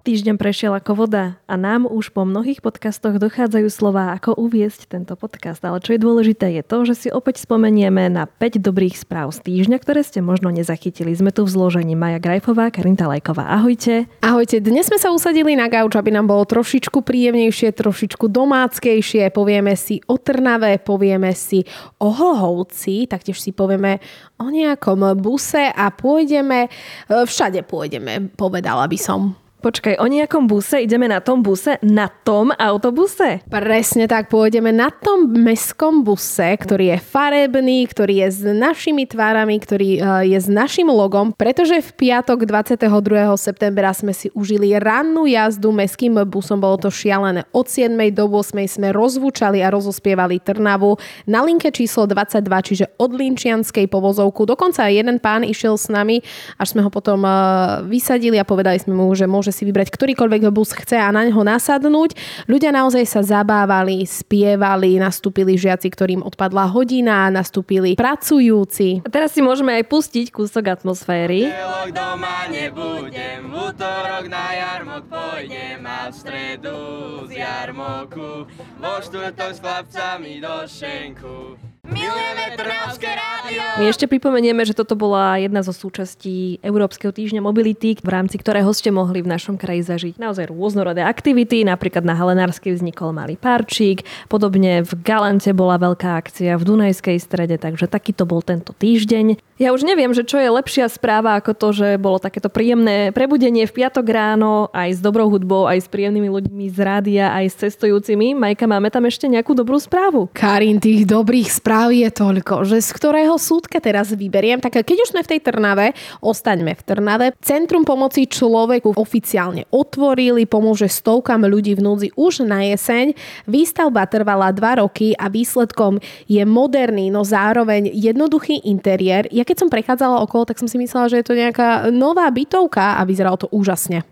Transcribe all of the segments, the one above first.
Týždeň prešiel ako voda a nám už po mnohých podcastoch dochádzajú slova, ako uviesť tento podcast. Ale čo je dôležité je to, že si opäť spomenieme na 5 dobrých správ z týždňa, ktoré ste možno nezachytili. Sme tu v zložení Maja Grajfová, Karinta Lajková. Ahojte. Ahojte, dnes sme sa usadili na gauč, aby nám bolo trošičku príjemnejšie, trošičku domáckejšie. Povieme si o Trnave, povieme si o Hlohovci, taktiež si povieme o nejakom buse a pôjdeme, e, všade pôjdeme, povedala by som. Počkaj, o nejakom buse? Ideme na tom buse? Na tom autobuse? Presne tak, pôjdeme na tom mestskom buse, ktorý je farebný, ktorý je s našimi tvárami, ktorý uh, je s našim logom, pretože v piatok 22. septembra sme si užili rannú jazdu mestským busom, bolo to šialené. Od 7. do 8. sme rozvúčali a rozospievali Trnavu na linke číslo 22, čiže od Linčianskej povozovku. Dokonca jeden pán išiel s nami, až sme ho potom uh, vysadili a povedali sme mu, že môže môže si vybrať ktorýkoľvek bus chce a na neho nasadnúť. Ľudia naozaj sa zabávali, spievali, nastúpili žiaci, ktorým odpadla hodina, nastúpili pracujúci. A teraz si môžeme aj pustiť kúsok atmosféry. doma nebudem, v útorok na jarmok pôjdem a v stredu z jarmoku, vo štvrtok s chlapcami do šenku. Milujeme Trnavské rádio! My ešte pripomenieme, že toto bola jedna zo súčastí Európskeho týždňa mobility, v rámci ktorého ste mohli v našom kraji zažiť naozaj rôznorodé aktivity. Napríklad na Helenárskej vznikol malý parčík, podobne v Galante bola veľká akcia v Dunajskej strede, takže takýto bol tento týždeň. Ja už neviem, že čo je lepšia správa ako to, že bolo takéto príjemné prebudenie v piatok ráno aj s dobrou hudbou, aj s príjemnými ľuďmi z rádia, aj s cestujúcimi. Majka, máme tam ešte nejakú dobrú správu? Karin, tých dobrých správ správ je toľko, že z ktorého súdka teraz vyberiem. Tak keď už sme v tej Trnave, ostaňme v Trnave. Centrum pomoci človeku oficiálne otvorili, pomôže stovkám ľudí v núdzi už na jeseň. Výstavba trvala dva roky a výsledkom je moderný, no zároveň jednoduchý interiér. Ja keď som prechádzala okolo, tak som si myslela, že je to nejaká nová bytovka a vyzeralo to úžasne.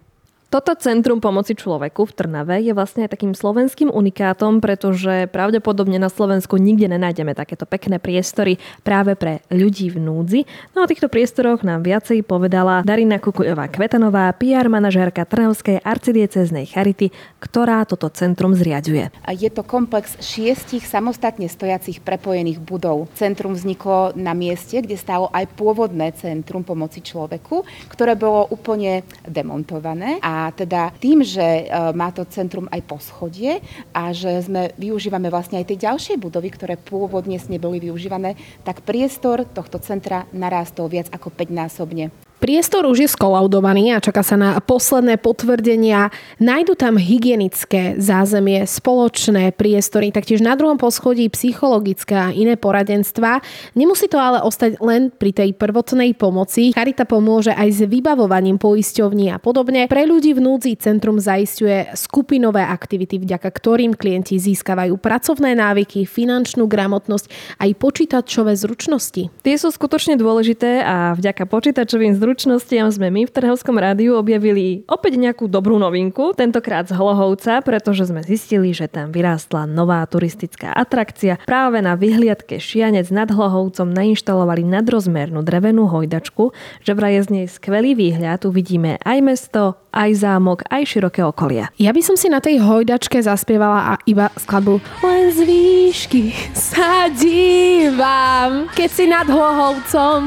Toto Centrum pomoci človeku v Trnave je vlastne aj takým slovenským unikátom, pretože pravdepodobne na Slovensku nikde nenájdeme takéto pekné priestory práve pre ľudí v núdzi. No o týchto priestoroch nám viacej povedala Darina Kukujová Kvetanová, PR manažérka Trnavskej arcidieceznej Charity, ktorá toto centrum zriaďuje. Je to komplex šiestich samostatne stojacich prepojených budov. Centrum vzniklo na mieste, kde stálo aj pôvodné Centrum pomoci človeku, ktoré bolo úplne demontované a a teda tým, že e, má to centrum aj poschodie a že sme využívame vlastne aj tie ďalšie budovy, ktoré pôvodne neboli využívané, tak priestor tohto centra narástol viac ako 5-násobne. Priestor už je skolaudovaný a čaká sa na posledné potvrdenia. Najdu tam hygienické zázemie, spoločné priestory, taktiež na druhom poschodí psychologické a iné poradenstva. Nemusí to ale ostať len pri tej prvotnej pomoci. Charita pomôže aj s vybavovaním poisťovní a podobne. Pre ľudí v núdzi centrum zaistuje skupinové aktivity, vďaka ktorým klienti získavajú pracovné návyky, finančnú gramotnosť aj počítačové zručnosti. Tie sú skutočne dôležité a vďaka počítačovým zručnostiam zručnostiam sme my v Trhovskom rádiu objavili opäť nejakú dobrú novinku, tentokrát z Hlohovca, pretože sme zistili, že tam vyrástla nová turistická atrakcia. Práve na vyhliadke Šianec nad Hlohovcom nainštalovali nadrozmernú drevenú hojdačku, že vraj je z nej skvelý výhľad, uvidíme aj mesto, aj zámok, aj široké okolia. Ja by som si na tej hojdačke zaspievala a iba skladbu Len z výšky sa dívam, keď si nad Hlohovcom.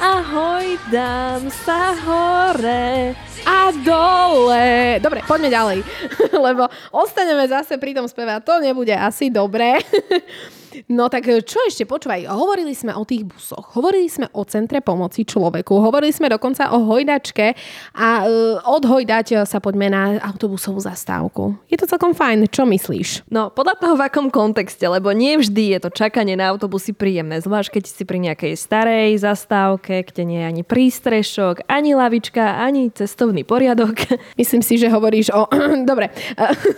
Ahoj, dám sa hore a dole. Dobre, poďme ďalej, lebo ostaneme zase pri tom speve a to nebude asi dobré. No tak e, čo ešte, počúvaj, hovorili sme o tých busoch, hovorili sme o centre pomoci človeku, hovorili sme dokonca o hojdačke a uh, od hojdať sa poďme na autobusovú zastávku. Je to celkom fajn, čo myslíš? No, podľa toho v akom kontexte, lebo nie vždy je to čakanie na autobusy príjemné, zvlášť keď si pri nejakej starej zastávke, kde nie je ani prístrešok, ani lavička, ani cestovný poriadok. Myslím si, že hovoríš o... Dobre.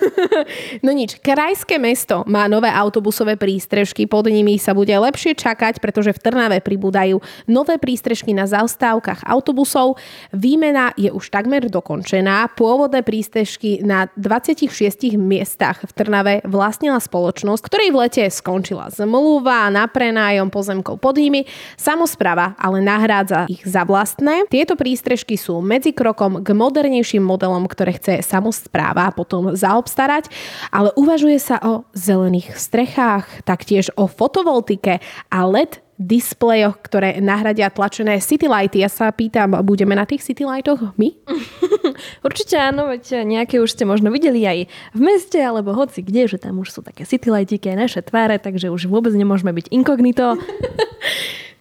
no nič, krajské mesto má nové autobusové prístrežky prístrežky, pod nimi sa bude lepšie čakať, pretože v Trnave pribúdajú nové prístrežky na zastávkach autobusov. Výmena je už takmer dokončená. Pôvodné prístrežky na 26 miestach v Trnave vlastnila spoločnosť, ktorej v lete skončila zmluva na prenájom pozemkov pod nimi. Samozpráva ale nahrádza ich za vlastné. Tieto prístrežky sú medzi krokom k modernejším modelom, ktoré chce samozpráva potom zaobstarať, ale uvažuje sa o zelených strechách, taktiež o fotovoltike a LED displejoch, ktoré nahradia tlačené citylighty. Ja sa pýtam, budeme na tých citylightoch my? Určite áno, veď nejaké už ste možno videli aj v meste, alebo hoci kde, že tam už sú také citylightiky aj naše tváre, takže už vôbec nemôžeme byť inkognito.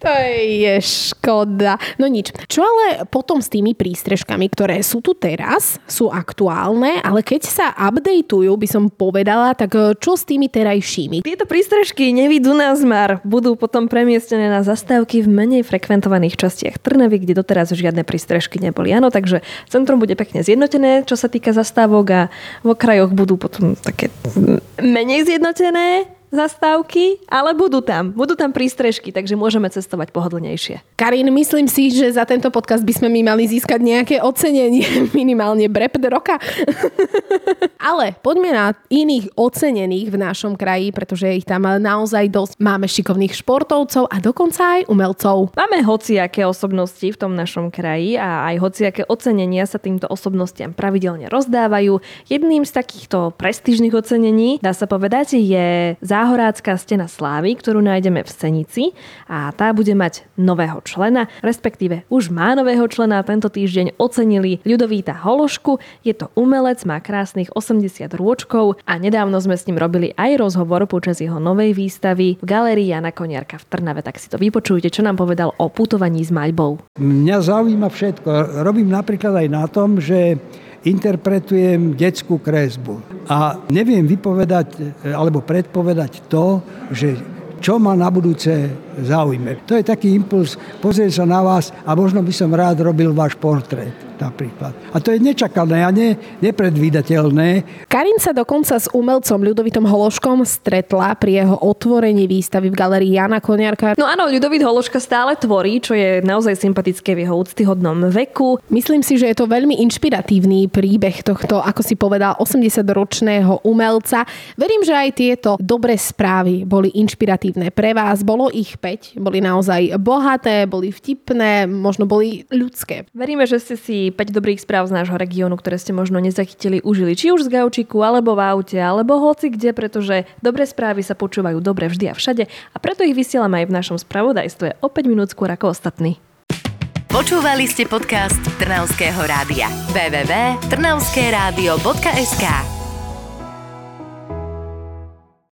To je škoda. No nič. Čo ale potom s tými prístrežkami, ktoré sú tu teraz, sú aktuálne, ale keď sa updateujú, by som povedala, tak e, čo s tými terajšími? Tieto prístrežky nevidú na zmar. Budú potom premiestnené na zastávky v menej frekventovaných častiach Trnavy, kde doteraz žiadne prístrežky neboli. Áno, takže centrum bude pekne zjednotené, čo sa týka zastávok a v okrajoch budú potom také menej zjednotené zastávky, ale budú tam. Budú tam prístrežky, takže môžeme cestovať pohodlnejšie. Karin, myslím si, že za tento podcast by sme my mali získať nejaké ocenenie, minimálne brep roka. ale poďme na iných ocenených v našom kraji, pretože ich tam naozaj dosť. Máme šikovných športovcov a dokonca aj umelcov. Máme hociaké osobnosti v tom našom kraji a aj hociaké ocenenia sa týmto osobnostiam pravidelne rozdávajú. Jedným z takýchto prestížnych ocenení, dá sa povedať, je Záhorácká stena slávy, ktorú nájdeme v Senici a tá bude mať nového člena, respektíve už má nového člena. Tento týždeň ocenili Ľudovíta Hološku. Je to umelec, má krásnych 80 rôčkov a nedávno sme s ním robili aj rozhovor počas jeho novej výstavy v Galérii Jana Koniarka v Trnave. Tak si to vypočujte, čo nám povedal o putovaní s maľbou. Mňa zaujíma všetko. Robím napríklad aj na tom, že interpretujem detskú kresbu. A neviem vypovedať alebo predpovedať to, že čo ma na budúce zaujme. To je taký impuls pozrieť sa na vás a možno by som rád robil váš portrét napríklad. A to je nečakané a ne, nepredvídateľné. Karin sa dokonca s umelcom Ľudovitom Hološkom stretla pri jeho otvorení výstavy v galerii Jana Koniarka. No áno, Ľudovit Hološka stále tvorí, čo je naozaj sympatické v jeho úctyhodnom veku. Myslím si, že je to veľmi inšpiratívny príbeh tohto, ako si povedal, 80-ročného umelca. Verím, že aj tieto dobré správy boli inšpiratívne pre vás. Bolo ich 5, boli naozaj bohaté, boli vtipné, možno boli ľudské. Veríme, že ste si 5 dobrých správ z nášho regiónu, ktoré ste možno nezachytili, užili. Či už z gaučiku, alebo v aute, alebo hoci kde, pretože dobré správy sa počúvajú dobre vždy a všade a preto ich vysielame aj v našom spravodajstve o 5 minút skôr ako ostatní. Počúvali ste podcast Trnavského rádia. www.trnavskeradio.sk